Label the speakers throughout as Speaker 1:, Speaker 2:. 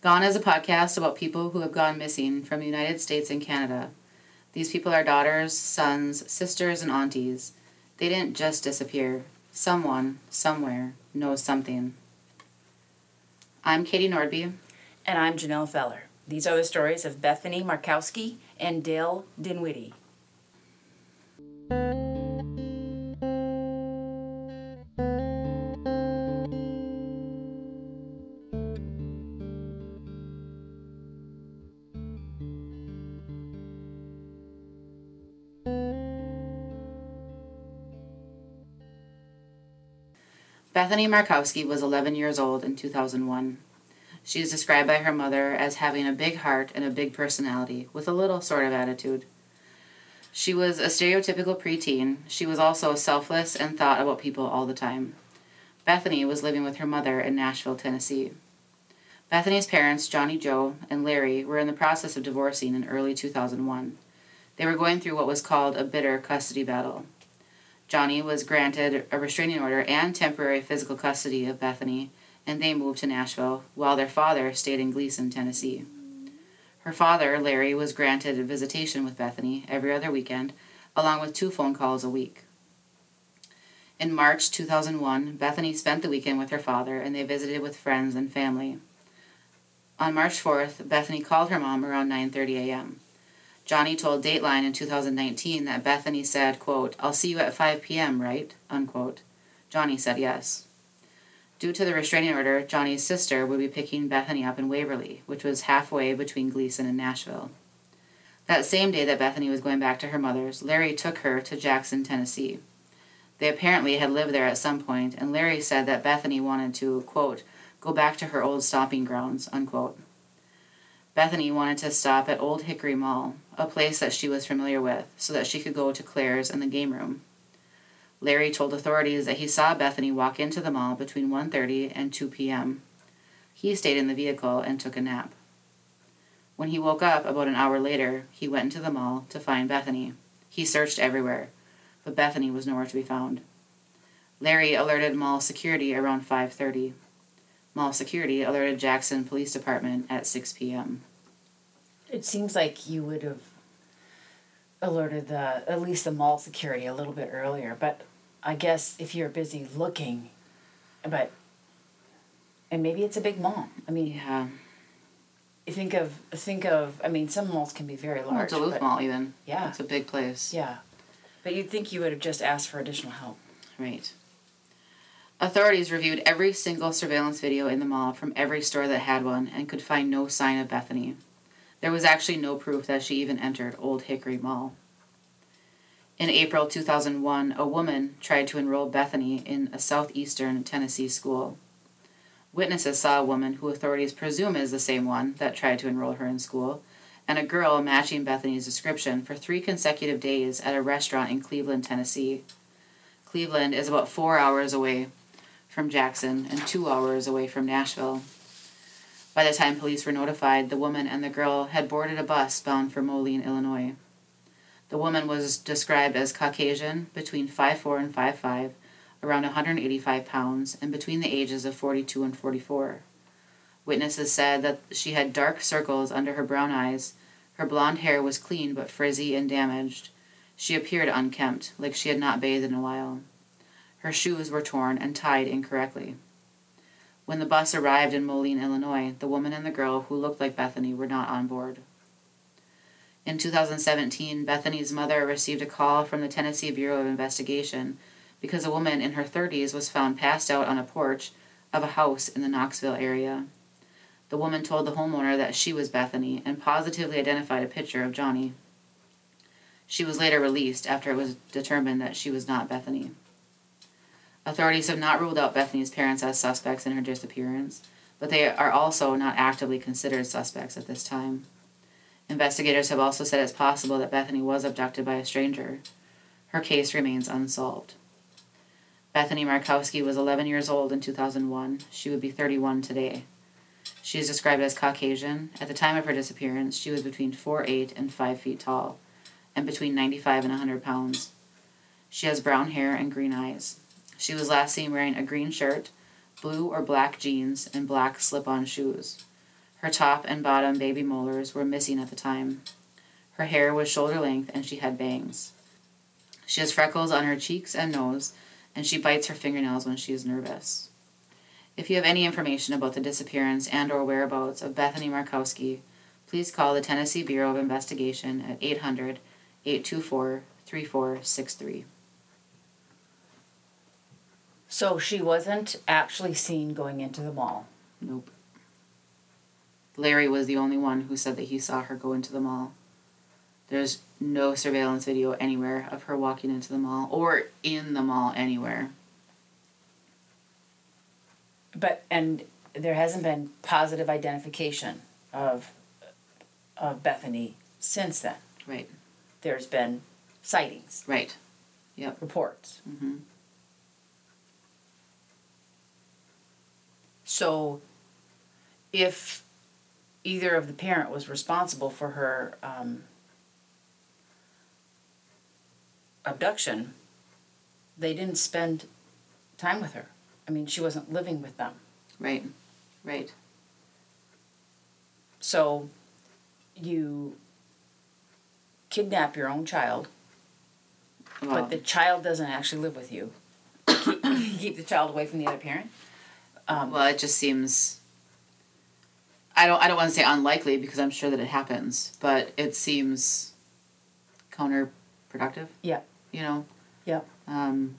Speaker 1: Gone is a podcast about people who have gone missing from the United States and Canada. These people are daughters, sons, sisters, and aunties. They didn't just disappear. Someone, somewhere, knows something. I'm Katie Nordby.
Speaker 2: And I'm Janelle Feller. These are the stories of Bethany Markowski and Dail Dinwiddie.
Speaker 1: Bethany Markowski was 11 years old in 2001. She is described by her mother as having a big heart and a big personality, with a little sort of attitude. She was a stereotypical preteen. She was also selfless and thought about people all the time. Bethany was living with her mother in Nashville, Tennessee. Bethany's parents, Johnny Joe and Larry, were in the process of divorcing in early 2001. They were going through what was called a bitter custody battle. Johnny was granted a restraining order and temporary physical custody of Bethany, and they moved to Nashville, while their father stayed in Gleason, Tennessee. Her father, Larry, was granted a visitation with Bethany every other weekend, along with two phone calls a week. In March 2001, Bethany spent the weekend with her father and they visited with friends and family. On March 4th, Bethany called her mom around 9:30 a.m. Johnny told Dateline in 2019 that Bethany said, quote, I'll see you at 5 p.m., right? Unquote. Johnny said yes. Due to the restraining order, Johnny's sister would be picking Bethany up in Waverly, which was halfway between Gleason and Nashville. That same day that Bethany was going back to her mother's, Larry took her to Jackson, Tennessee. They apparently had lived there at some point, and Larry said that Bethany wanted to, quote, go back to her old stopping grounds, unquote. Bethany wanted to stop at Old Hickory Mall, a place that she was familiar with, so that she could go to Claire's and the game room. Larry told authorities that he saw Bethany walk into the mall between 1:30 and 2 p.m. He stayed in the vehicle and took a nap. When he woke up about an hour later, he went into the mall to find Bethany. He searched everywhere, but Bethany was nowhere to be found. Larry alerted mall security around 5:30. Mall security alerted Jackson Police Department at 6 p.m.
Speaker 2: It seems like you would have alerted the at least the mall security a little bit earlier, but I guess if you're busy looking, but and maybe it's a big mall. I mean,
Speaker 1: Yeah.
Speaker 2: you think of think of. I mean, some malls can be very
Speaker 1: Well,
Speaker 2: large.
Speaker 1: Duluth
Speaker 2: but-
Speaker 1: Mall, even.
Speaker 2: Yeah.
Speaker 1: It's a big place.
Speaker 2: Yeah, but you'd think you would have just asked for additional help.
Speaker 1: Right. Authorities reviewed every single surveillance video in the mall from every store that had one and could find no sign of Bethany. There was actually no proof that she even entered Old Hickory Mall. In April 2001, a woman tried to enroll Bethany in a southeastern Tennessee school. Witnesses saw a woman who authorities presume is the same one that tried to enroll her in school, and a girl matching Bethany's description for three consecutive days at a restaurant in Cleveland, Tennessee. Cleveland is about four hours away from Jackson and two hours away from Nashville. By the time police were notified, the woman and the girl had boarded a bus bound for Moline, Illinois. The woman was described as Caucasian, between 5'4 and 5'5, around 185 pounds, and between the ages of 42 and 44. Witnesses said that she had dark circles under her brown eyes, her blonde hair was clean but frizzy and damaged. She appeared unkempt, like she had not bathed in a while. Her shoes were torn and tied incorrectly. When the bus arrived in Moline, Illinois, the woman and the girl who looked like Bethany were not on board. In 2017, Bethany's mother received a call from the Tennessee Bureau of Investigation because a woman in her 30s was found passed out on a porch of a house in the Knoxville area. The woman told the homeowner that she was Bethany and positively identified a picture of Johnny. She was later released after it was determined that she was not Bethany. Authorities have not ruled out Bethany's parents as suspects in her disappearance, but they are also not actively considered suspects at this time. Investigators have also said it's possible that Bethany was abducted by a stranger. Her case remains unsolved. Bethany Markowski was 11 years old in 2001. She would be 31 today. She is described as Caucasian. At the time of her disappearance, she was between 4'8 and 5 feet tall, and between 95 and 100 pounds. She has brown hair and green eyes. She was last seen wearing a green shirt, blue or black jeans, and black slip on shoes. Her top and bottom baby molars were missing at the time. Her hair was shoulder length and she had bangs. She has freckles on her cheeks and nose, and she bites her fingernails when she is nervous. If you have any information about the disappearance and or whereabouts of Bethany Markowski, please call the Tennessee Bureau of Investigation at 800 824 3463.
Speaker 2: So she wasn't actually seen going into the mall.
Speaker 1: Nope. Larry was the only one who said that he saw her go into the mall. There's no surveillance video anywhere of her walking into the mall or in the mall anywhere.
Speaker 2: But and there hasn't been positive identification of of Bethany since then.
Speaker 1: Right.
Speaker 2: There's been sightings,
Speaker 1: Right. Yep.
Speaker 2: reports.
Speaker 1: Mm-hmm.
Speaker 2: So if either of the parent was responsible for her um, abduction, they didn't spend time with her. I mean, she wasn't living with them.
Speaker 1: Right. Right.
Speaker 2: So you kidnap your own child,
Speaker 1: Well,
Speaker 2: but the child doesn't actually live with you. keep, keep the child away from the other parent. Um,
Speaker 1: well, it just seems. I don't. I don't want to say unlikely because I'm sure that it happens, but it seems counterproductive.
Speaker 2: Yeah.
Speaker 1: You know.
Speaker 2: yeah.
Speaker 1: Um,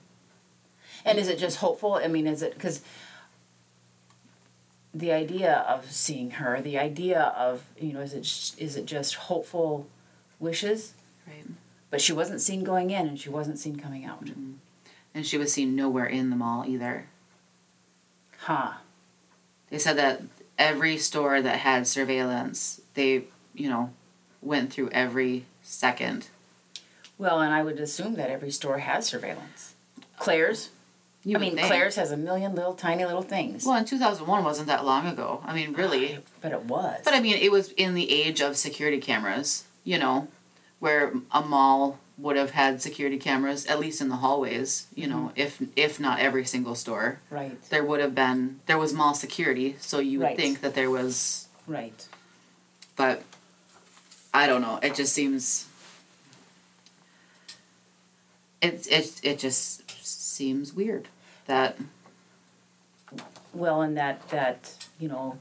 Speaker 2: And is it just hopeful? I mean, is it because the idea of seeing her, the idea of you know, is it is it just hopeful wishes?
Speaker 1: right.
Speaker 2: But she wasn't seen going in, and she wasn't seen coming out.
Speaker 1: And she was seen nowhere in the mall either.
Speaker 2: Huh.
Speaker 1: They said that every store that had surveillance, they, you know, went through every second.
Speaker 2: Well, and I would assume that every store has surveillance. Claire's.
Speaker 1: You
Speaker 2: I mean,
Speaker 1: think.
Speaker 2: Claire's has a million little tiny little things.
Speaker 1: Well, in 2001 wasn't that long ago. I mean, really.
Speaker 2: But it was.
Speaker 1: But I mean, it was in the age of security cameras, you know, where a mall would have had security cameras, at least in the hallways, you know, mm-hmm. if if not every single store.
Speaker 2: right.
Speaker 1: There would have been, there was mall security, so you would
Speaker 2: Right.
Speaker 1: think that there was,
Speaker 2: Right.
Speaker 1: but I don't know. It just seems. It, it, it just seems weird that
Speaker 2: Well, and that that you know.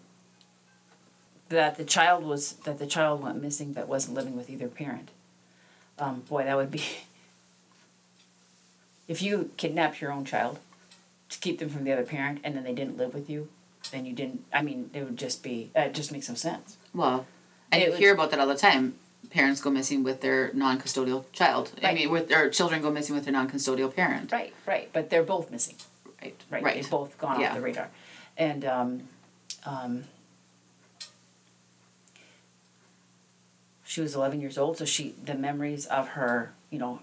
Speaker 2: That the child was that the child went missing, but wasn't living with either parent. Um, boy, that would be. If you kidnapped your own child, to keep them from the other parent, and then they didn't live with you, then you didn't. I mean, it would just be. Uh, it just makes no sense.
Speaker 1: Well, and you hear about that all the time. Parents go missing with their non-custodial child. I mean, with their children go missing with their non-custodial parent.
Speaker 2: Right, right, but they're both missing.
Speaker 1: Right.
Speaker 2: Right,
Speaker 1: Right.
Speaker 2: they've both gone
Speaker 1: Yeah.
Speaker 2: off the radar, and um, um, she was eleven years old, so she the memories of her, you know,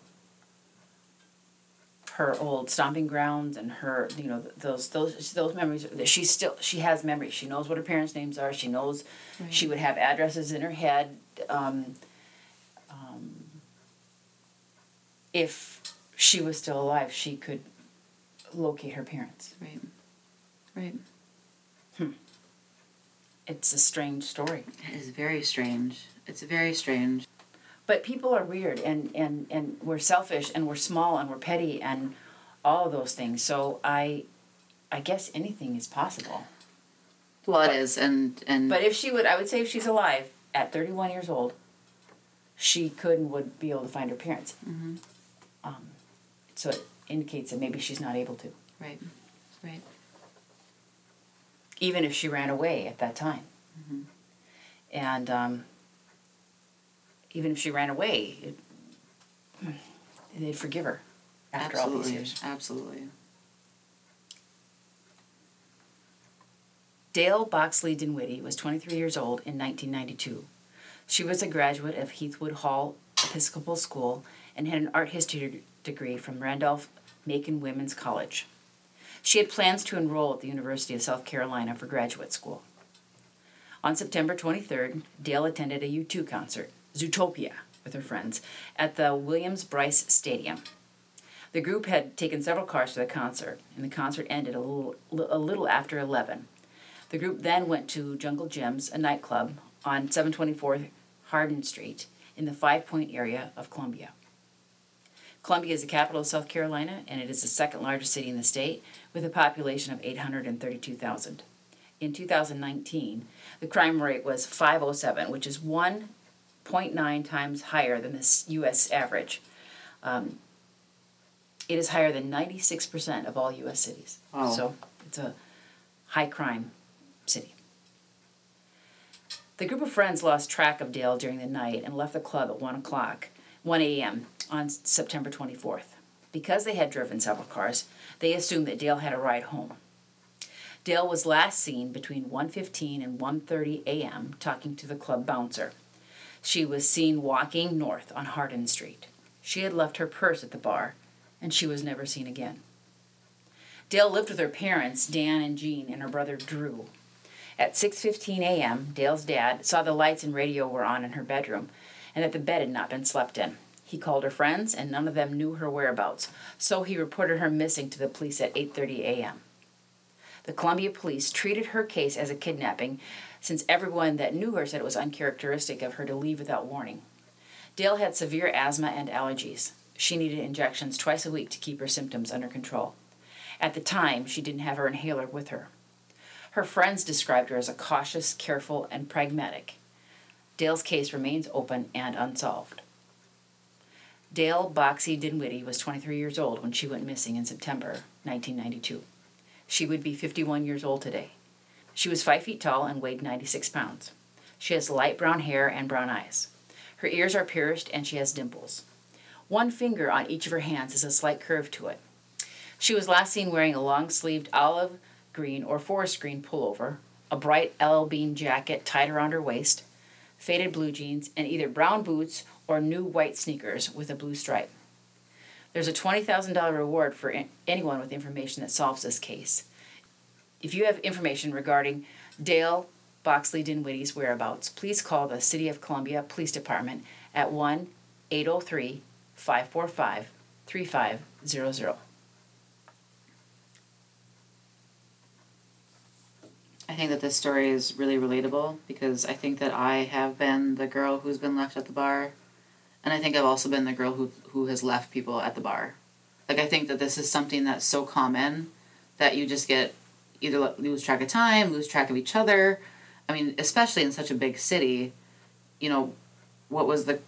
Speaker 2: her old stomping grounds and her, you know, those those those memories. that She still she has memories. She knows what her parents' names are. She knows she would have addresses in her head. Um, um, if she was still alive, she could locate her parents.
Speaker 1: Right. Right.
Speaker 2: It's a strange story.
Speaker 1: It is very strange. It's very strange.
Speaker 2: But people are weird and, and, and we're selfish and we're small and we're petty and all of those things. So I I guess anything is possible.
Speaker 1: Well, it
Speaker 2: But-
Speaker 1: is, and and
Speaker 2: But if she would I would say if she's alive at thirty one years old, she could and would be able to find her parents.
Speaker 1: Mhm.
Speaker 2: Um, so it indicates that maybe she's not able to.
Speaker 1: right, right.
Speaker 2: Even if she ran away at that time.
Speaker 1: Mm-hmm.
Speaker 2: And um, even if she ran away, it, they'd forgive her after all these
Speaker 1: absolutely,
Speaker 2: years.
Speaker 1: absolutely.
Speaker 2: Dail Boxley Dinwiddie was 23 years old in 1992. She was a graduate of Heathwood Hall Episcopal School and had an art history degree from Randolph Macon Women's College. She had plans to enroll at the University of South Carolina for graduate school. On September 23rd, Dail attended a U2 concert, Zootopia, with her friends, at the Williams Brice Stadium. The group had taken several cars to the concert, and the concert ended a little, a little after 11. The group then went to Jungle Gyms, a nightclub on 724 Harden Street in the Five Point area of Columbia. Columbia is the capital of South Carolina and it is the second largest city in the state with a population of 832,000. In 2019, the crime rate was 507, which is 1.9 times higher than the US average. Um, it is higher than 96% of all US cities.
Speaker 1: Wow.
Speaker 2: So it's a high crime city. The group of friends lost track of Dail during the night and left the club at 1 o'clock, 1 a.m. on September 24th. Because they had driven several cars, they assumed that Dail had a ride home. Dail was last seen between 1:15 and 1:30 a.m. talking to the club bouncer. She was seen walking north on Harden Street. She had left her purse at the bar, and she was never seen again. Dail lived with her parents, Dan and Jean, and her brother Drew. At 6:15 a.m., Dail's dad saw the lights and radio were on in her bedroom and that the bed had not been slept in. He called her friends and none of them knew her whereabouts, so he reported her missing to the police at 8:30 a.m. The Columbia police treated her case as a kidnapping since everyone that knew her said it was uncharacteristic of her to leave without warning. Dail had severe asthma and allergies. She needed injections twice a week to keep her symptoms under control. At the time, she didn't have her inhaler with her. Her friends described her as a cautious, careful, and pragmatic. Dail's case remains open and unsolved. Dail Boxley Dinwiddie was 23 years old when she went missing in September 1992. She would be 51 years old today. She was 5 feet tall and weighed 96 pounds. She has light brown hair and brown eyes. Her ears are pierced and she has dimples. One finger on each of her hands has a slight curve to it. She was last seen wearing a long sleeved olive green or forest green pullover, a bright L bean jacket tied around her waist, faded blue jeans, and either brown boots or new white sneakers with a blue stripe. There's a $20,000 reward for anyone with information that solves this case. If you have information regarding Dail Boxley Dinwiddie's whereabouts, please call the City of Columbia Police Department at 1 803 545 3500.
Speaker 1: I think that this story is really relatable because I think that I have been the girl who's been left at the bar, and I think I've also been the girl who who has left people at the bar. Like I think that this is something that's so common that you just get either lose track of time, lose track of each other. I mean, especially in such a big city, you know, what was the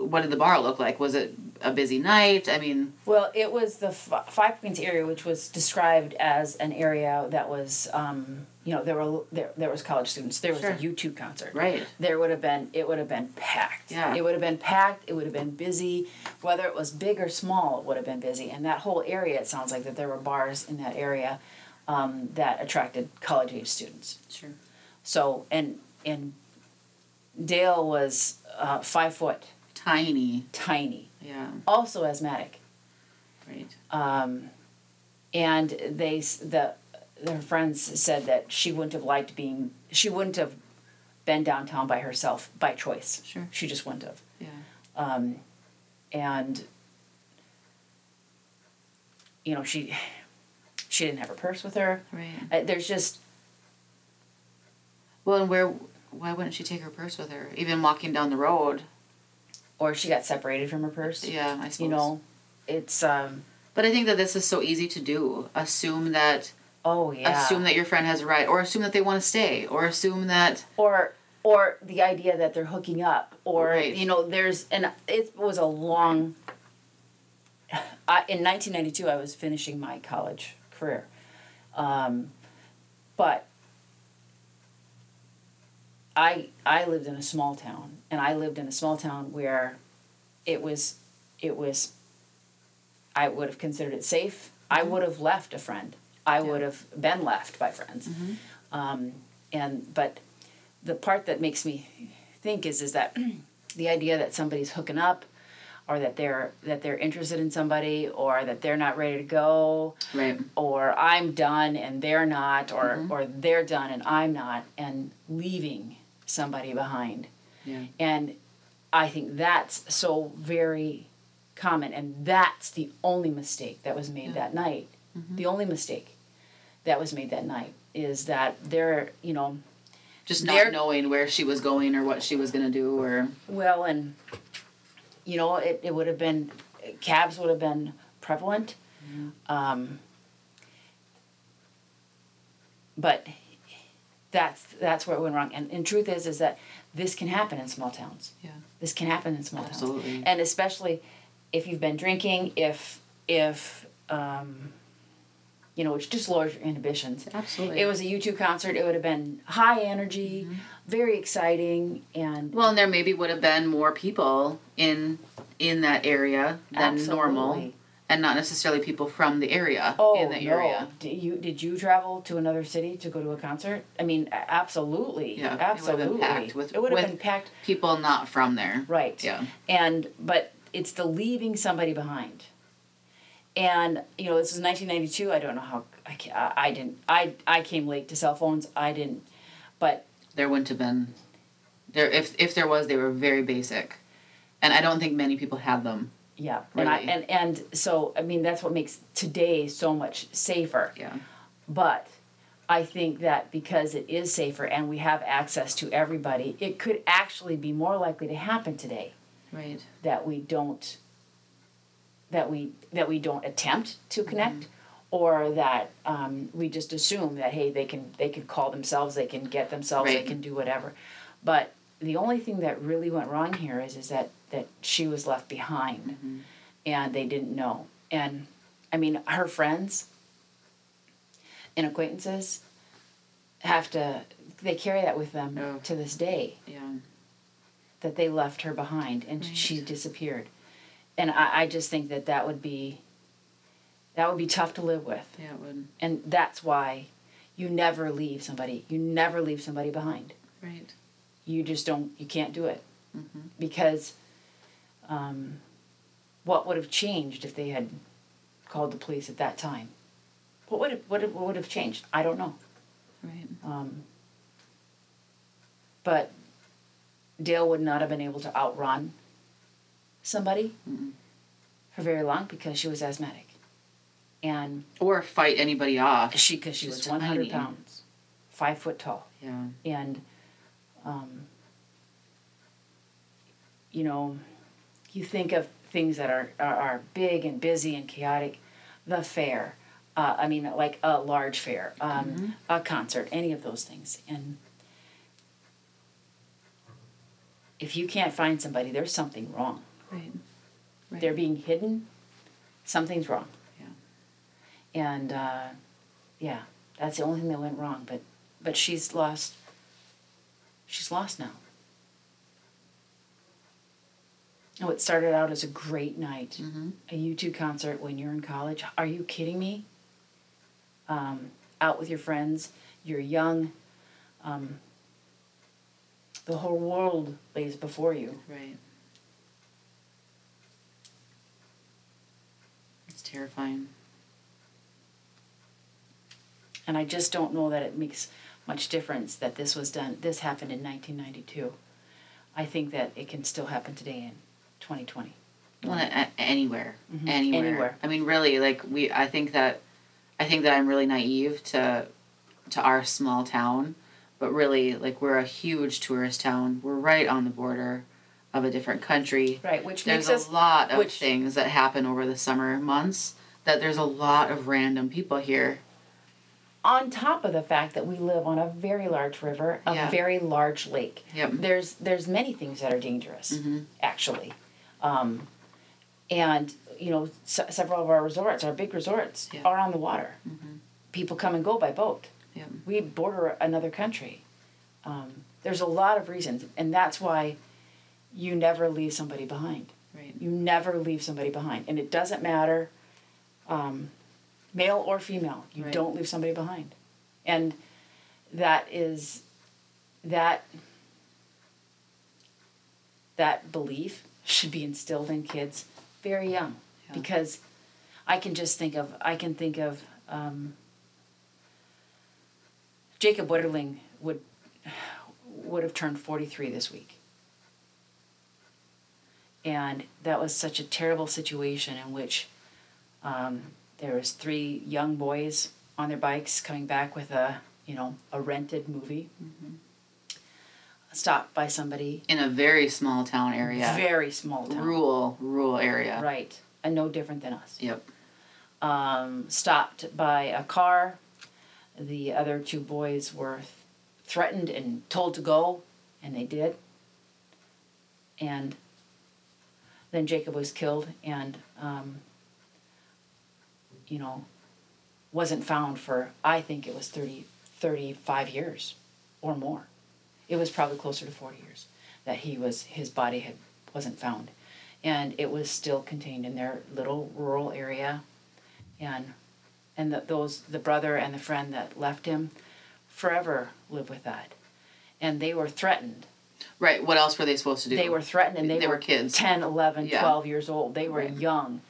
Speaker 1: what did the bar look like? Was it a busy night? I mean,
Speaker 2: well, it was the F- Five Points area, which was described as an area that was, um, you know, there were there, there was college students. There was
Speaker 1: Sure.
Speaker 2: a U2 concert.
Speaker 1: right.
Speaker 2: There would have been it would have been packed.
Speaker 1: Yeah.
Speaker 2: It would have been packed. It would have been busy. Whether it was big or small, it would have been busy. And that whole area, it sounds like that there were bars in that area um, that attracted college age students.
Speaker 1: Sure.
Speaker 2: So and and Dail was uh, five foot,
Speaker 1: Tiny.
Speaker 2: tiny,
Speaker 1: Yeah.
Speaker 2: also asthmatic.
Speaker 1: Right.
Speaker 2: Um, and they the their friends said that she wouldn't have liked being she wouldn't have been downtown by herself by choice.
Speaker 1: Sure.
Speaker 2: She just wouldn't have.
Speaker 1: Yeah.
Speaker 2: Um, and you know she she didn't have her purse with her.
Speaker 1: Right.
Speaker 2: Uh, there's just
Speaker 1: Well, and where? Why wouldn't she take her purse with her? Even walking down the road.
Speaker 2: Or she got separated from her purse.
Speaker 1: Yeah, I suppose.
Speaker 2: You know, it's um
Speaker 1: But I think that this is so easy to do. Assume that
Speaker 2: oh yeah.
Speaker 1: assume that your friend has a ride, or assume that they want to stay, or assume that
Speaker 2: or or the idea that they're hooking up or
Speaker 1: Right.
Speaker 2: you know there's and it was a long I, in 1992 i was finishing my college career um, but i i lived in a small town and i lived in a small town where it was it was i would have considered it safe. I would have left a friend. I would have been left by friends. Um, and but the part that makes me think is is that the idea that somebody's hooking up or that they're that they're interested in somebody or that they're not ready to go
Speaker 1: right.
Speaker 2: or I'm done and they're not or
Speaker 1: Mm-hmm.
Speaker 2: or they're done and I'm not and leaving somebody behind
Speaker 1: Yeah.
Speaker 2: and I think that's so very common and that's the only mistake that was made
Speaker 1: Yeah.
Speaker 2: that night
Speaker 1: Mm-hmm.
Speaker 2: the only mistake that was made that night is that they're you know
Speaker 1: Just not knowing where she was going or what she was gonna do or
Speaker 2: well and you know it, it would have been cabs would have been prevalent um, but that's that's where it went wrong and, and truth is is that this can happen in small towns
Speaker 1: yeah.
Speaker 2: this can happen in small towns.
Speaker 1: Absolutely.
Speaker 2: towns and especially if you've been drinking if if um, you know which just lowers your inhibitions
Speaker 1: Absolutely.
Speaker 2: it was a u2 concert it would have been high energy very exciting and
Speaker 1: well, and there maybe would have been more people in in that area than normal,
Speaker 2: Absolutely.
Speaker 1: And not necessarily people from the area
Speaker 2: Oh
Speaker 1: in the
Speaker 2: no!
Speaker 1: area.
Speaker 2: Did you did you travel to another city to go to a concert? I mean, absolutely.
Speaker 1: Yeah,
Speaker 2: absolutely.
Speaker 1: it would have been packed with
Speaker 2: It would have
Speaker 1: with
Speaker 2: been packed.
Speaker 1: people not from there.
Speaker 2: Right.
Speaker 1: Yeah.
Speaker 2: And but it's the leaving somebody behind. And you know, this is 1992. I don't know how I, I didn't I I came late to cell phones. I didn't, but
Speaker 1: There wouldn't have been there if if there was they were very basic. And I don't think many people had them.
Speaker 2: Yeah. And I and and so I mean that's what makes today so much safer.
Speaker 1: Yeah.
Speaker 2: But I think that because it is safer and we have access to everybody, it could actually be more likely to happen today
Speaker 1: Right.
Speaker 2: that we don't that we that we don't attempt to connect or that um, we just assume that hey they can they can call themselves they can get themselves they can do whatever but the only thing that really went wrong here is is that that she was left behind and they didn't know and i mean her friends and acquaintances have to they carry that with them
Speaker 1: Oh.
Speaker 2: to this day
Speaker 1: Yeah.
Speaker 2: that they left her behind and
Speaker 1: Right.
Speaker 2: she disappeared and I, I just think that that would be that would be tough to live with
Speaker 1: Yeah, it would.
Speaker 2: and that's why you never leave somebody you never leave somebody behind
Speaker 1: Right.
Speaker 2: you just don't you can't do it
Speaker 1: Mhm.
Speaker 2: because um, what would have changed if they had called the police at that time what would have, what, have- what would have changed i don't know
Speaker 1: Right.
Speaker 2: um, but Dail would not have been able to outrun somebody
Speaker 1: Mm-mm.
Speaker 2: for very long because she was asthmatic, and
Speaker 1: Or fight anybody off.
Speaker 2: she because she
Speaker 1: She's
Speaker 2: was one hundred pounds, five foot tall,
Speaker 1: Yeah.
Speaker 2: and um, you know, you think of things that are, are, are big and busy and chaotic, the fair. Uh, I mean, like a large fair, um, a concert, any of those things. And if you can't find somebody, there's something wrong.
Speaker 1: Right. Right.
Speaker 2: They're being hidden, something's wrong.
Speaker 1: Yeah.
Speaker 2: And uh, yeah, that's the only thing that went wrong. But but she's lost. She's lost now. Oh, it started out as a great night,
Speaker 1: Mhm.
Speaker 2: a U two concert when you're in college. Are you kidding me? Um, out with your friends, you're young. Um, the whole world lays before you.
Speaker 1: Right. It's terrifying.
Speaker 2: And I just don't know that it makes much difference that this was done, this happened in 1992. I think that it can still happen today in 2020.
Speaker 1: Well, a- anywhere,
Speaker 2: Mhm.
Speaker 1: anywhere,
Speaker 2: Anywhere.
Speaker 1: I mean, really, like we. I think that, I think that I'm really naive to, to our small town, but really, like we're a huge tourist town. We're right on the border, of a different country.
Speaker 2: Right, which
Speaker 1: There's a
Speaker 2: us
Speaker 1: lot of
Speaker 2: which-
Speaker 1: things that happen over the summer months. That there's a lot of random people here.
Speaker 2: on top of the fact that we live on a very large river, a
Speaker 1: Yeah.
Speaker 2: very large lake.
Speaker 1: Yep.
Speaker 2: There's there's many things that are dangerous,
Speaker 1: Mhm.
Speaker 2: actually, um, and you know se- several of our resorts, our big resorts,
Speaker 1: Yeah.
Speaker 2: are on the water.
Speaker 1: Mhm.
Speaker 2: People come and go by boat.
Speaker 1: Yep.
Speaker 2: We border another country. Um, there's a lot of reasons, and that's why you never leave somebody behind.
Speaker 1: Right.
Speaker 2: You never leave somebody behind, and it doesn't matter, um, male or female. You
Speaker 1: Right.
Speaker 2: don't leave somebody behind, and that is that that belief should be instilled in kids very young,
Speaker 1: Yeah.
Speaker 2: because I can just think of I can think of um, Jacob Wetterling would would have turned forty three this week and that was such a terrible situation in which um, there was three young boys on their bikes coming back with a you know, a rented movie. Stopped by somebody,
Speaker 1: In a very small town area.
Speaker 2: very small town.
Speaker 1: Rural, rural area.
Speaker 2: Right. And no different than us.
Speaker 1: Yep.
Speaker 2: Um, stopped by a car. The other two boys were th- threatened and told to go, and they did. And then Jacob was killed and, um, you know, wasn't found for, I think it was 30, 35 years or more. It was probably closer to 40 years that he was, his body had, wasn't found. And it was still contained in their little rural area. And, and that those, the brother and the friend that left him forever live with that. And they were threatened
Speaker 1: Right. What else were they supposed to do?
Speaker 2: they were threatened and they,
Speaker 1: They
Speaker 2: were,
Speaker 1: were kids.
Speaker 2: 10 11
Speaker 1: Yeah.
Speaker 2: 12 years old they were
Speaker 1: Right.
Speaker 2: young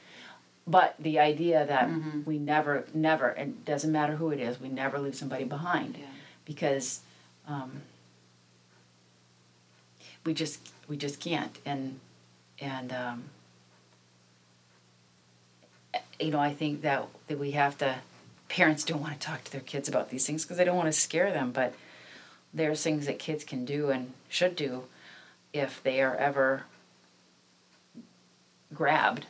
Speaker 2: but the idea that
Speaker 1: Mhm.
Speaker 2: we never never and it doesn't matter who it is we never leave somebody behind
Speaker 1: Yeah.
Speaker 2: because um, we just we just can't. And and um, you know i think that that we have to parents don't want to talk to their kids about these things because they don't want to scare them but there's things that kids can do and should do if they are ever grabbed.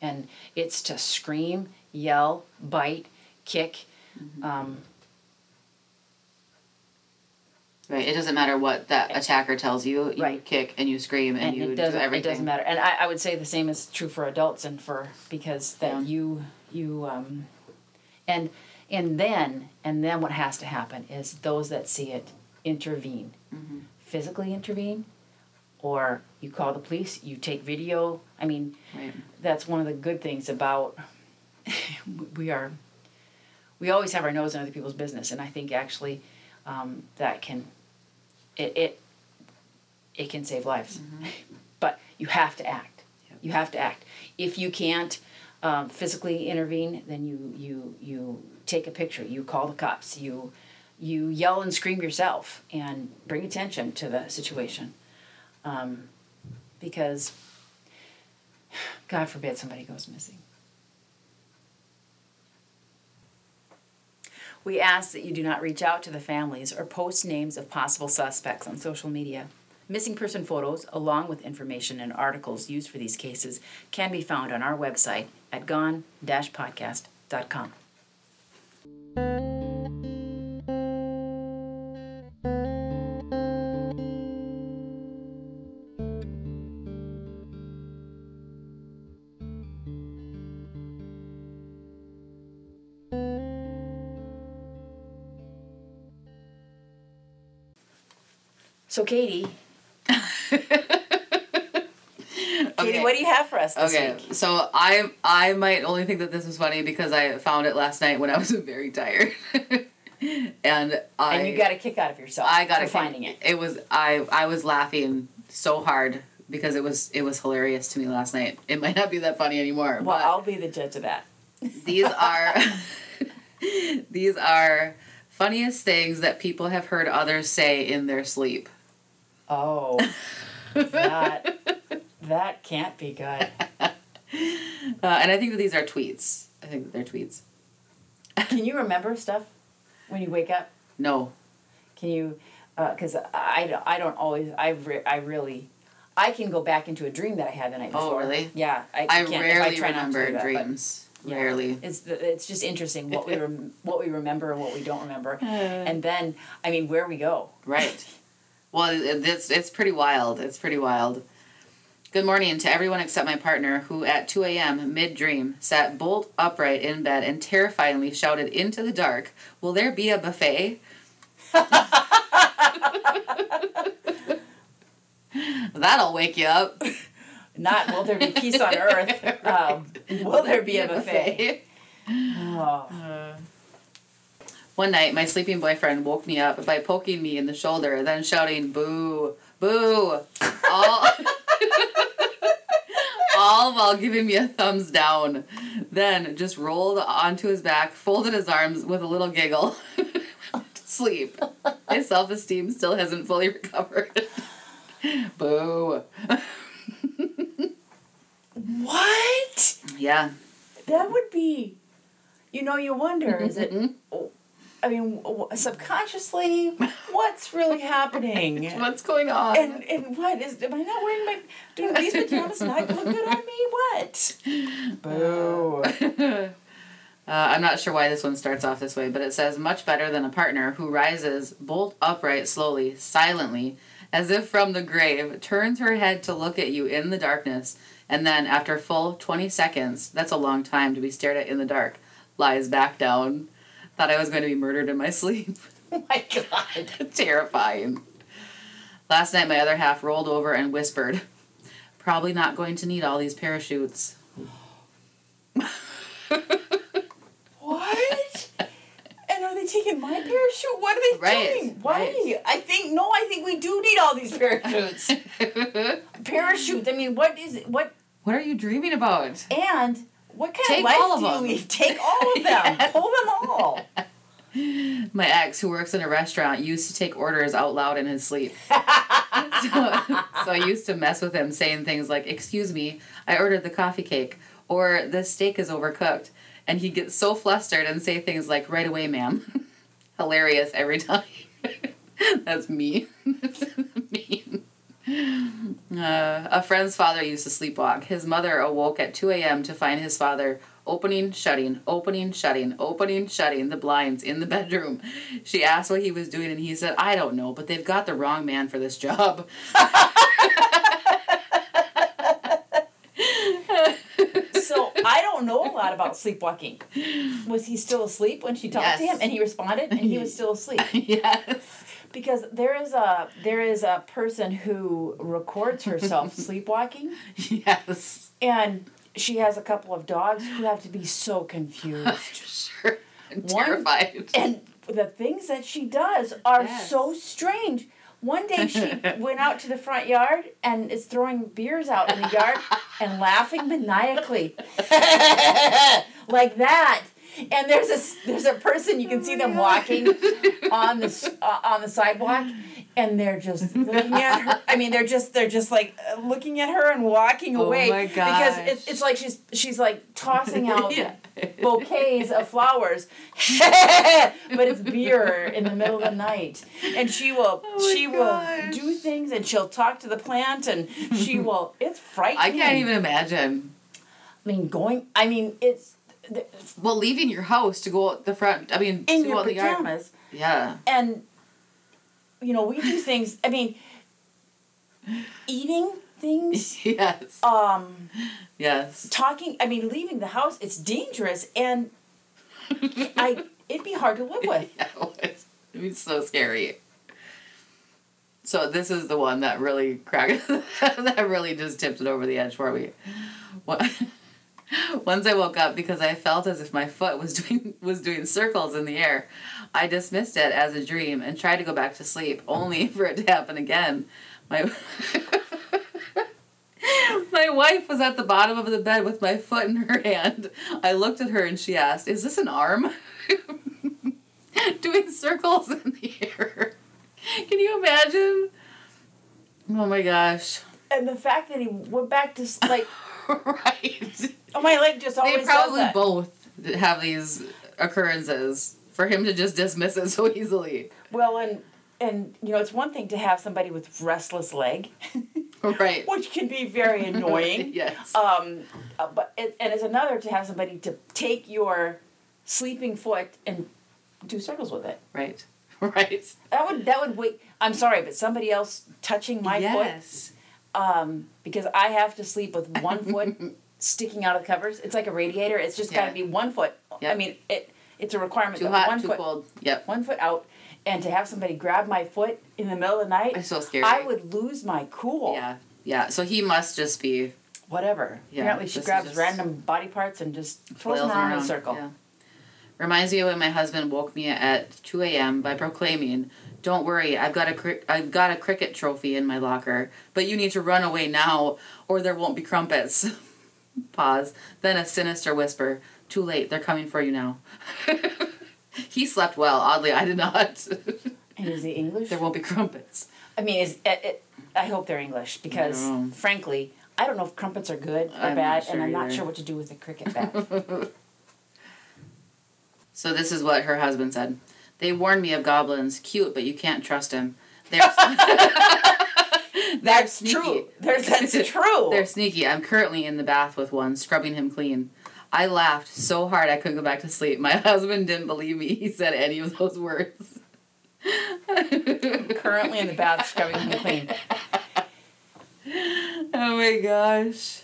Speaker 2: And it's to scream yell bite kick um,
Speaker 1: Right. It doesn't matter what that attacker tells you. You
Speaker 2: Right.
Speaker 1: kick and you scream and,
Speaker 2: and
Speaker 1: you
Speaker 2: it doesn't
Speaker 1: do everything.
Speaker 2: it doesn't matter and I, I would say the same is true for adults and for because that
Speaker 1: Yeah.
Speaker 2: you you um and and then and then what has to happen is those that see it intervene
Speaker 1: Mm-hmm.
Speaker 2: physically intervene or you call the police you take video i mean
Speaker 1: Right.
Speaker 2: that's one of the good things about we are we always have our nose in other people's business and i think actually um, that can it, it it can save lives. But you have to act.
Speaker 1: Yep.
Speaker 2: you have to act. If you can't um, physically intervene then you you you take a picture you call the cops you you yell and scream yourself and bring attention to the situation. Um, because god forbid somebody goes missing We ask that you do not reach out to the families or post names of possible suspects on social media. Missing person photos, along with information and articles used for these cases, can be found on our website at gone Katie, Katie,
Speaker 1: Okay.
Speaker 2: what do you have for us this
Speaker 1: Okay,
Speaker 2: week?
Speaker 1: so I I might only think that this was funny because I found it last night when I was very tired, and I
Speaker 2: And you got a kick out of yourself
Speaker 1: I got
Speaker 2: for
Speaker 1: a
Speaker 2: finding it.
Speaker 1: It was I I was laughing so hard because it was it was hilarious to me last night. It might not be that funny anymore,
Speaker 2: Well, I'll be the judge of that.
Speaker 1: these are these are funniest things that people have heard others say in their sleep.
Speaker 2: Oh, that that can't be good.
Speaker 1: Uh, and I think that these are tweets. I think that they're tweets.
Speaker 2: Can you remember stuff when you wake up?
Speaker 1: No.
Speaker 2: Can you? Because I, don't- I don't always. I re- I really. I can go back into a dream that I had the night
Speaker 1: Oh,
Speaker 2: before.
Speaker 1: really?
Speaker 2: Yeah, I,
Speaker 1: I
Speaker 2: can't,
Speaker 1: rarely
Speaker 2: try not to
Speaker 1: remember
Speaker 2: that,
Speaker 1: dreams.
Speaker 2: Yeah.
Speaker 1: Rarely.
Speaker 2: It's the, it's just interesting what we rem- what we remember and what we don't remember,
Speaker 1: Uh.
Speaker 2: and then I mean where we go.
Speaker 1: Right. Well, it's it's pretty wild. It's pretty wild. Good morning to everyone except my partner, who at 2 a.m. mid dream sat bolt upright in bed and terrifyingly shouted into the dark, Will there be a buffet? That'll wake you up.
Speaker 2: Not will there be peace on earth? Um, will there be a buffet? Oh.
Speaker 1: One night, my sleeping boyfriend woke me up by poking me in the shoulder, then shouting, Boo, boo, all, all while giving me a thumbs down. Then just rolled onto his back, folded his arms with a little giggle, to sleep. My self esteem still hasn't fully recovered. Boo.
Speaker 2: What?
Speaker 1: Yeah.
Speaker 2: That would be. You know, you wonder is it. Oh, I mean, subconsciously, what's really happening?
Speaker 1: What's going on?
Speaker 2: And and what is? Am I not wearing my? Do these pajamas not look good on me? What? Boo.
Speaker 1: Uh, I'm not sure why this one starts off this way, but it says much better than a partner who rises bolt upright slowly, silently, as if from the grave, turns her head to look at you in the darkness, and then, after full 20 seconds, that's a long time to be stared at in the dark, lies back down. Thought I was going to be murdered in my sleep.
Speaker 2: Oh my god.
Speaker 1: Terrifying. Last night, my other half rolled over and whispered, Probably not going to need all these parachutes.
Speaker 2: What? And are they taking my parachute? What are they
Speaker 1: Right,
Speaker 2: doing? Why?
Speaker 1: right.
Speaker 2: I think no. I think we do need all these parachutes. parachutes. I mean, what is it? What
Speaker 1: What are you dreaming about?
Speaker 2: and what kind
Speaker 1: Take
Speaker 2: of life
Speaker 1: all of
Speaker 2: do you
Speaker 1: them.
Speaker 2: lead? Take all of them.
Speaker 1: Yes.
Speaker 2: Pull them all.
Speaker 1: My ex, who works in a restaurant, used to take orders out loud in his sleep. so, so I used to mess with him, saying things like, Excuse me, I ordered the coffee cake, or this steak is overcooked. And he'd get so flustered and say things like, Right away, ma'am. Hilarious every time. That's me. mean. Uh, a friend's father used to sleepwalk. His mother awoke at 2 a.m. to find his father opening, shutting, opening, shutting, opening, shutting the blinds in the bedroom. She asked what he was doing, and he said, I don't know, but they've got the wrong man for this job.
Speaker 2: So I don't know a lot about sleepwalking. Was he still asleep when she talked to him? And he responded, and he was still asleep.
Speaker 1: yes.
Speaker 2: Because there is a there is a person who records herself sleepwalking,
Speaker 1: Yes.
Speaker 2: and she has a couple of dogs who have to be so confused.
Speaker 1: sure. I'm
Speaker 2: One-
Speaker 1: terrified.
Speaker 2: And the things that she does are
Speaker 1: Yes.
Speaker 2: so strange. One day she went out to the front yard and is throwing beers out in the yard and laughing maniacally. like that. And there's a there's a person you can see them walking on the uh, on the sidewalk and they're just looking at her. I mean, they're just they're just like uh, looking at her and walking
Speaker 1: Oh
Speaker 2: away because
Speaker 1: gosh.
Speaker 2: it's, it's like she's she's like tossing out
Speaker 1: Yeah.
Speaker 2: bouquets of flowers, but it's beer in the middle of the night, and she will
Speaker 1: Oh
Speaker 2: she will do things and she'll talk to the plant and she will. It's frightening.
Speaker 1: I can't even imagine.
Speaker 2: I mean, going. I mean, it's it's
Speaker 1: Well, leaving your house to go out the front. I mean,
Speaker 2: in
Speaker 1: to go
Speaker 2: your
Speaker 1: the
Speaker 2: pajamas,
Speaker 1: Yeah.
Speaker 2: and you know we do things. I mean, eating things.
Speaker 1: yes.
Speaker 2: Um,
Speaker 1: Yes.
Speaker 2: talking. I mean, leaving the house. It's dangerous, and I. It'd be hard to live with.
Speaker 1: Yeah, it was. It was so scary. So this is the one that really cracked. that really just tipped it over the edge for me. What- Once I woke up because I felt as if my foot was doing was doing circles in the air. I dismissed it as a dream and tried to go back to sleep, only for it to happen again. My My wife was at the bottom of the bed with my foot in her hand. I looked at her and she asked, "Is this an arm?" Doing circles in the air. Can you imagine? Oh my gosh.
Speaker 2: And the fact that he went back to like,
Speaker 1: right.
Speaker 2: Oh my leg just always
Speaker 1: They probably both have these occurrences for him to just dismiss it so easily.
Speaker 2: Well, and and you know, it's one thing to have somebody with restless leg,
Speaker 1: Right.
Speaker 2: which can be very annoying.
Speaker 1: yes.
Speaker 2: um, uh, but it, and it's another to have somebody to take your sleeping foot and do circles with it.
Speaker 1: right. Right.
Speaker 2: That would that would wait. I'm sorry, but somebody else touching my
Speaker 1: yes.
Speaker 2: foot, um, because I have to sleep with one foot sticking out of the covers. It's like a radiator. It's just got to be one foot. I mean, it it's a requirement.
Speaker 1: Too hot,
Speaker 2: one
Speaker 1: too
Speaker 2: foot,
Speaker 1: cold. Yep.
Speaker 2: one foot out, and to have somebody grab my foot in the middle of the night,
Speaker 1: It's so scary.
Speaker 2: I would lose my cool.
Speaker 1: Yeah. Yeah. So he must just be
Speaker 2: Whatever.
Speaker 1: Yeah,
Speaker 2: Apparently, she grabs random body parts and just throws them around in a circle.
Speaker 1: Yeah. Reminds me of when my husband woke me at 2 a.m. by proclaiming, "Don't worry, I've got a cri- I've got a cricket trophy in my locker, but you need to run away now, or there won't be crumpets." Pause. Then a sinister whisper, "Too late. They're coming for you now." he slept well. Oddly, I did not.
Speaker 2: And is he English?
Speaker 1: there won't be crumpets.
Speaker 2: I mean, is it, it, I hope they're English because,
Speaker 1: know.
Speaker 2: frankly, I don't know if crumpets are good or
Speaker 1: I'm
Speaker 2: bad,
Speaker 1: sure
Speaker 2: and I'm not sure what to do with a cricket bat.
Speaker 1: So this is what her husband said. They warned me of goblins. Cute, but you can't trust him. They're,
Speaker 2: That's true. There's, that's true.
Speaker 1: they're sneaky. I'm currently in the bath with one, scrubbing him clean. I laughed so hard I couldn't go back to sleep. My husband didn't believe me. He said any of those words.
Speaker 2: Currently in the bath scrubbing him clean.
Speaker 1: Oh my gosh.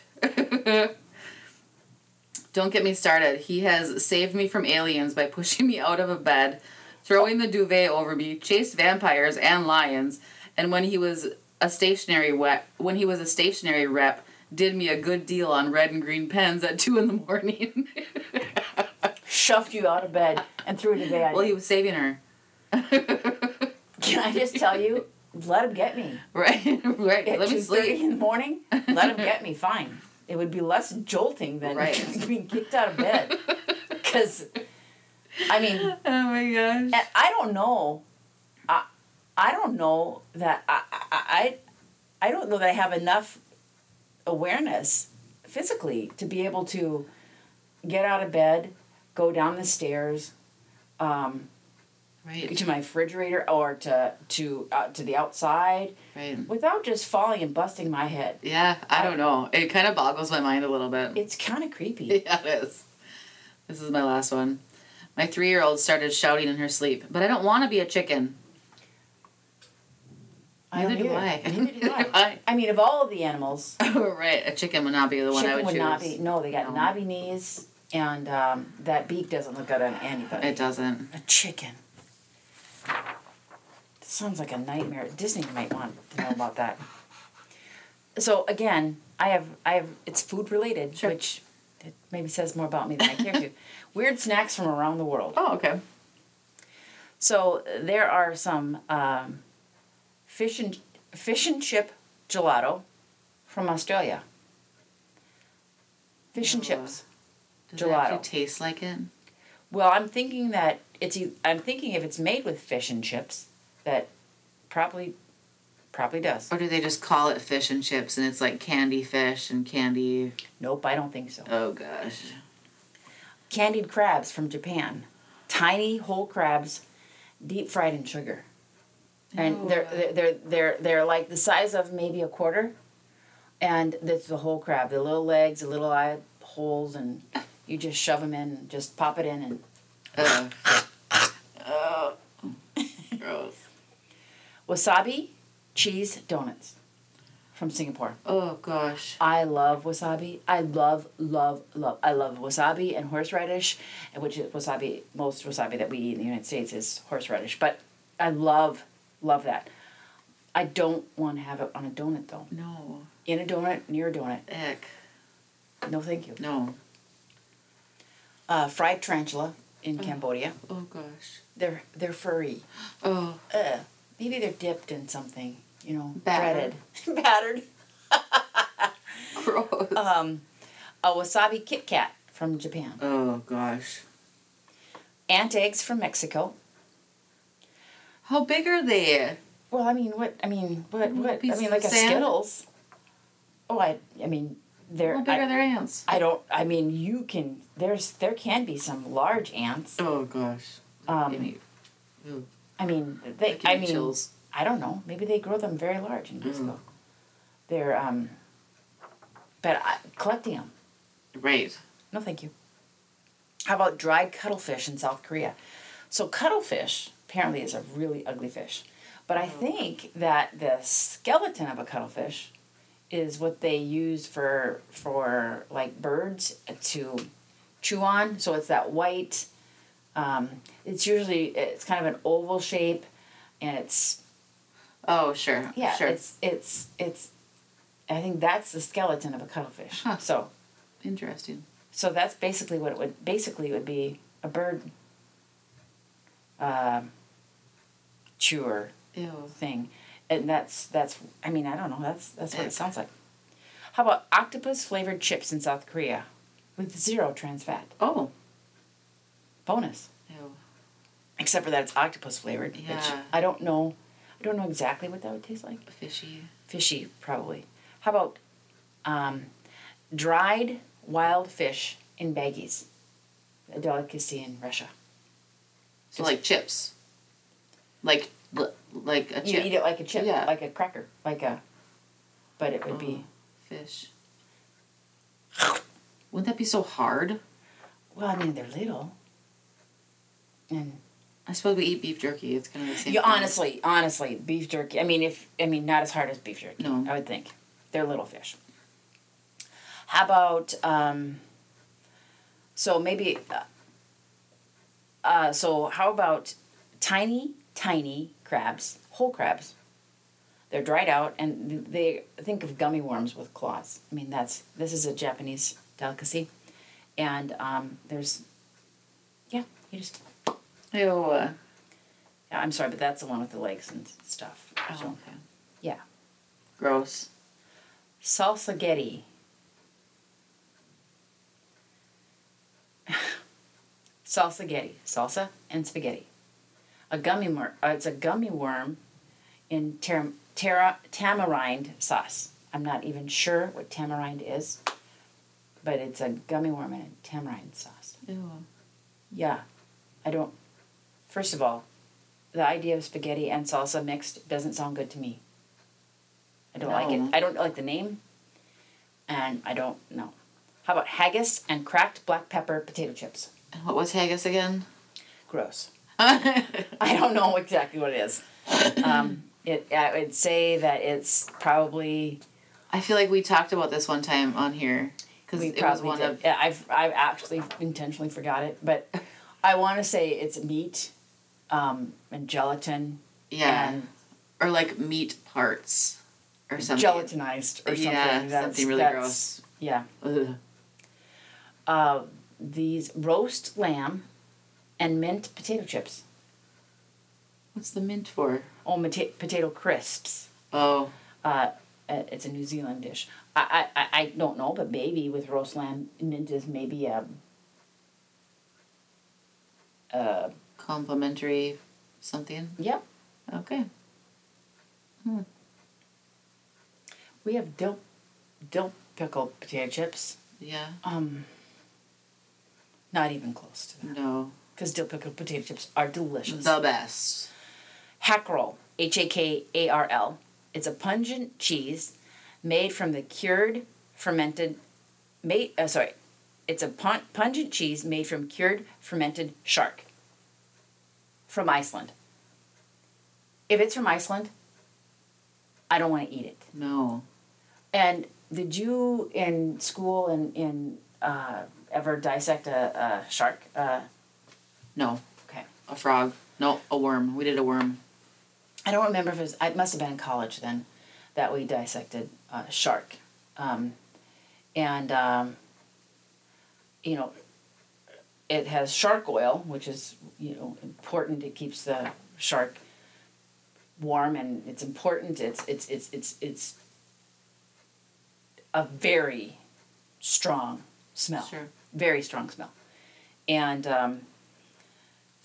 Speaker 1: Don't get me started. He has saved me from aliens by pushing me out of a bed, throwing the duvet over me, chased vampires and lions, and when he was a stationery rep, when he was a stationery rep, did me a good deal on red and green pens at two in the morning.
Speaker 2: Shoved you out of bed and threw it away.
Speaker 1: well, he was saving her.
Speaker 2: Can I just tell you? Let him get me.
Speaker 1: right, right.
Speaker 2: At
Speaker 1: Let me sleep.
Speaker 2: in the morning, let him get me. Fine. It would be less jolting than
Speaker 1: Right.
Speaker 2: being kicked out of bed. Because, I mean,
Speaker 1: Oh my gosh.
Speaker 2: I don't know. I, I don't know that I, I, I, I don't know that I have enough awareness physically to be able to get out of bed, go down the stairs, um,
Speaker 1: Right,
Speaker 2: to my refrigerator or to to uh, to the outside
Speaker 1: right.
Speaker 2: without just falling and busting my head.
Speaker 1: Yeah, I don't know. It kind of boggles my mind a little bit.
Speaker 2: It's kind of creepy.
Speaker 1: Yeah, it is. This is my last one. My three year old started shouting in her sleep, but I don't want to be a chicken. Neither do. I.
Speaker 2: Neither do I. I mean, of all of the animals,
Speaker 1: right, a chicken would not be the one I
Speaker 2: chicken
Speaker 1: would,
Speaker 2: would
Speaker 1: choose.
Speaker 2: not be. No, they got
Speaker 1: No.
Speaker 2: knobby knees, and um, that beak doesn't look good on anybody.
Speaker 1: It doesn't.
Speaker 2: A chicken. That sounds like a nightmare. Disney might want to know about that. So again, I have I have it's food related,
Speaker 1: Sure.
Speaker 2: which it maybe says more about me than I care to. Weird snacks from around the world.
Speaker 1: Oh, okay.
Speaker 2: So there are some um, fish and fish and chip gelato from Australia. Fish and
Speaker 1: Oh,
Speaker 2: chips.
Speaker 1: Does it
Speaker 2: Gelato.
Speaker 1: actually taste like it?
Speaker 2: Well, I'm thinking that it's. I'm thinking if it's made with fish and chips, that probably, probably does.
Speaker 1: Or do they just call it fish and chips and it's like candy fish and candy?
Speaker 2: Nope, I don't think so.
Speaker 1: Oh gosh.
Speaker 2: Candied crabs from Japan, tiny whole crabs, deep fried in sugar, and oh,
Speaker 1: they're,
Speaker 2: they're they're they're they're like the size of maybe a quarter, and that's the whole crab. The little legs, the little eye holes, and you just shove them in, and just pop it in, and
Speaker 1: Ugh. oh. Gross.
Speaker 2: wasabi cheese donuts from Singapore.
Speaker 1: Oh gosh.
Speaker 2: I love wasabi. I love, love, love. I love wasabi and horseradish, which is wasabi. Most wasabi that we eat in the United States is horseradish, but I love, love that. I don't want to have it on a donut though.
Speaker 1: No.
Speaker 2: In a donut, near a donut.
Speaker 1: Ick.
Speaker 2: No, thank you.
Speaker 1: No.
Speaker 2: Uh, fried tarantula in Cambodia.
Speaker 1: Oh gosh.
Speaker 2: They're they're furry.
Speaker 1: Oh.
Speaker 2: Uh, maybe they're dipped in something. You know,
Speaker 1: Battered.
Speaker 2: breaded, battered.
Speaker 1: Gross.
Speaker 2: Um, a wasabi Kit Kat from Japan.
Speaker 1: oh gosh.
Speaker 2: Ant eggs from Mexico.
Speaker 1: How big are they?
Speaker 2: Well, I mean, what? I mean, what? What? I mean,
Speaker 1: of
Speaker 2: like a
Speaker 1: sand?
Speaker 2: Skittles. Oh, I. I mean, they're.
Speaker 1: How big
Speaker 2: I,
Speaker 1: are their ants?
Speaker 2: I don't. I mean, you can. There's. There can be some large ants.
Speaker 1: Oh gosh.
Speaker 2: Um,
Speaker 1: Give me-
Speaker 2: I mean, they.
Speaker 1: That give
Speaker 2: I
Speaker 1: me
Speaker 2: mean,
Speaker 1: chills.
Speaker 2: I don't know. Maybe they grow them very large in Mexico. They're. um But I, collecting them.
Speaker 1: Right.
Speaker 2: No, thank you. How about dried cuttlefish in South Korea? So cuttlefish apparently is a really ugly fish, but I think that the skeleton of a cuttlefish is what they use for for like birds to chew on. So it's that white. Um, it's usually it's kind of an oval shape, and it's
Speaker 1: Oh sure.
Speaker 2: yeah
Speaker 1: Sure.
Speaker 2: it's it's it's. I think that's the skeleton of a cuttlefish.
Speaker 1: Huh.
Speaker 2: So
Speaker 1: Interesting.
Speaker 2: so that's basically what it would basically it would be a bird um, chewer
Speaker 1: Ew.
Speaker 2: thing, and that's that's I mean I don't know that's that's what it sounds like. How about octopus flavored chips in South Korea, with zero trans fat?
Speaker 1: Oh.
Speaker 2: Bonus,
Speaker 1: Ew.
Speaker 2: except for that it's octopus flavored, which
Speaker 1: Yeah.
Speaker 2: I don't know. I don't know exactly what that would taste like.
Speaker 1: Fishy.
Speaker 2: Fishy probably. How about um, dried wild fish in baggies? A delicacy in Russia.
Speaker 1: So like chips. Like like a
Speaker 2: You eat it like a chip,
Speaker 1: Yeah.
Speaker 2: like a cracker, like a. But it would be.
Speaker 1: Fish. Wouldn't that be so hard?
Speaker 2: Well, I mean, they're little. And
Speaker 1: I suppose we eat beef jerky. It's kind of the same.
Speaker 2: you
Speaker 1: thing.
Speaker 2: honestly, honestly, beef jerky. I mean, if I mean, not as hard as beef jerky.
Speaker 1: No.
Speaker 2: I would think they're little fish. How about um, so maybe uh, uh, so how about tiny tiny crabs, whole crabs. They're dried out and they think of gummy worms with claws. I mean that's this is a Japanese delicacy, and um, there's yeah you just
Speaker 1: Ew. uh,
Speaker 2: yeah, I'm sorry but that's the one with the legs and stuff.
Speaker 1: Oh,
Speaker 2: So,
Speaker 1: okay.
Speaker 2: yeah.
Speaker 1: Gross.
Speaker 2: Salsagetti. Salsagetti, salsa and spaghetti. A gummy worm. Uh, it's a gummy worm in ter- tera- tamarind sauce. I'm not even sure what tamarind is, but it's a gummy worm in a tamarind sauce.
Speaker 1: Ew.
Speaker 2: Yeah, I don't. First of all, the idea of spaghetti and salsa mixed doesn't sound good to me. I don't like it. I don't like the name, and I don't know. How about haggis and cracked black pepper potato chips?
Speaker 1: And what was haggis again?
Speaker 2: Gross.
Speaker 1: I
Speaker 2: don't know exactly what it is. Um, it I would say that it's probably I
Speaker 1: feel like we talked about this one time on here because
Speaker 2: we
Speaker 1: it was
Speaker 2: probably
Speaker 1: one
Speaker 2: did.
Speaker 1: of
Speaker 2: Yeah, I've I've actually intentionally forgot it, but I want to say it's meat, um, and gelatin.
Speaker 1: yeah,
Speaker 2: and
Speaker 1: or like meat parts or something.
Speaker 2: gelatinized or something.
Speaker 1: Yeah,
Speaker 2: that's,
Speaker 1: something really
Speaker 2: that's-
Speaker 1: gross.
Speaker 2: Yeah.
Speaker 1: Ugh.
Speaker 2: Uh, these roast lamb and mint potato chips.
Speaker 1: What's the mint for?
Speaker 2: Oh, mata- potato crisps.
Speaker 1: Oh,
Speaker 2: Uh, uh, it's a New Zealand dish. I, I, I- don't know, but maybe with roast lamb, mint is maybe a. Uh,
Speaker 1: complimentary something.
Speaker 2: yep.
Speaker 1: Okay. Hmm.
Speaker 2: We have dill, dill pickled potato chips.
Speaker 1: Yeah.
Speaker 2: Um. Not even close to that.
Speaker 1: No.
Speaker 2: Because dill pickled potato chips are delicious.
Speaker 1: The best.
Speaker 2: Hackerel, H A K A R L. It's a pungent cheese made from the cured fermented, made uh, sorry, it's a pun- pungent cheese made from cured fermented shark. From Iceland. If it's from Iceland, I don't want to eat it.
Speaker 1: No.
Speaker 2: And did you in school and in uh, ever dissect a, a shark? Uh,
Speaker 1: No.
Speaker 2: okay.
Speaker 1: A frog. No, a worm. We did a worm.
Speaker 2: I don't remember if it was. It must have been in college then, that we dissected a shark, um, and um, you know, it has shark oil, which is you know important. It keeps the shark warm, and it's important. It's it's it's it's it's a very strong smell
Speaker 1: Sure.
Speaker 2: very strong smell. And um,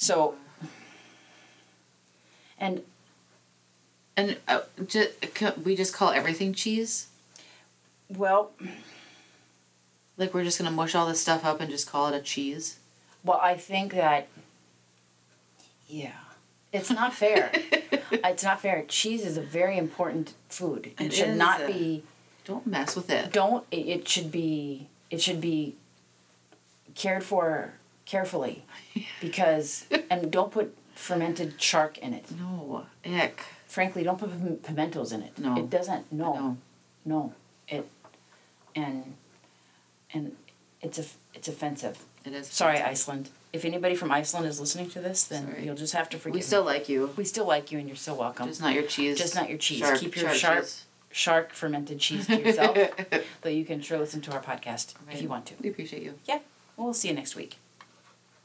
Speaker 2: so, and
Speaker 1: And uh, ju- ca- we just call everything cheese?
Speaker 2: well,
Speaker 1: Like we're just gonna mush all this stuff up and just call it a cheese?
Speaker 2: well, I think that, yeah, it's not fair. it's not fair. Cheese is a very important food and
Speaker 1: It
Speaker 2: should not be.
Speaker 1: Don't mess with it.
Speaker 2: Don't. It, it should be. It should be cared for carefully, because and don't put fermented shark in it.
Speaker 1: No. Ick.
Speaker 2: Frankly, don't put pim- pimentos in it.
Speaker 1: No.
Speaker 2: It doesn't. No.
Speaker 1: No.
Speaker 2: No, it, and, and it's a, it's offensive.
Speaker 1: It is.
Speaker 2: Sorry, Iceland. If anybody from Iceland is listening to this, then
Speaker 1: Sorry.
Speaker 2: you'll just have to forgive
Speaker 1: We
Speaker 2: me.
Speaker 1: still like you.
Speaker 2: we still like you, and you're still welcome.
Speaker 1: Just not your cheese.
Speaker 2: Just not your cheese.
Speaker 1: Shark-
Speaker 2: Keep your sharp
Speaker 1: cheese.
Speaker 2: shark fermented cheese to yourself. though you can sure listen to our podcast if you want to.
Speaker 1: We appreciate you.
Speaker 2: Yeah, we'll see you next week.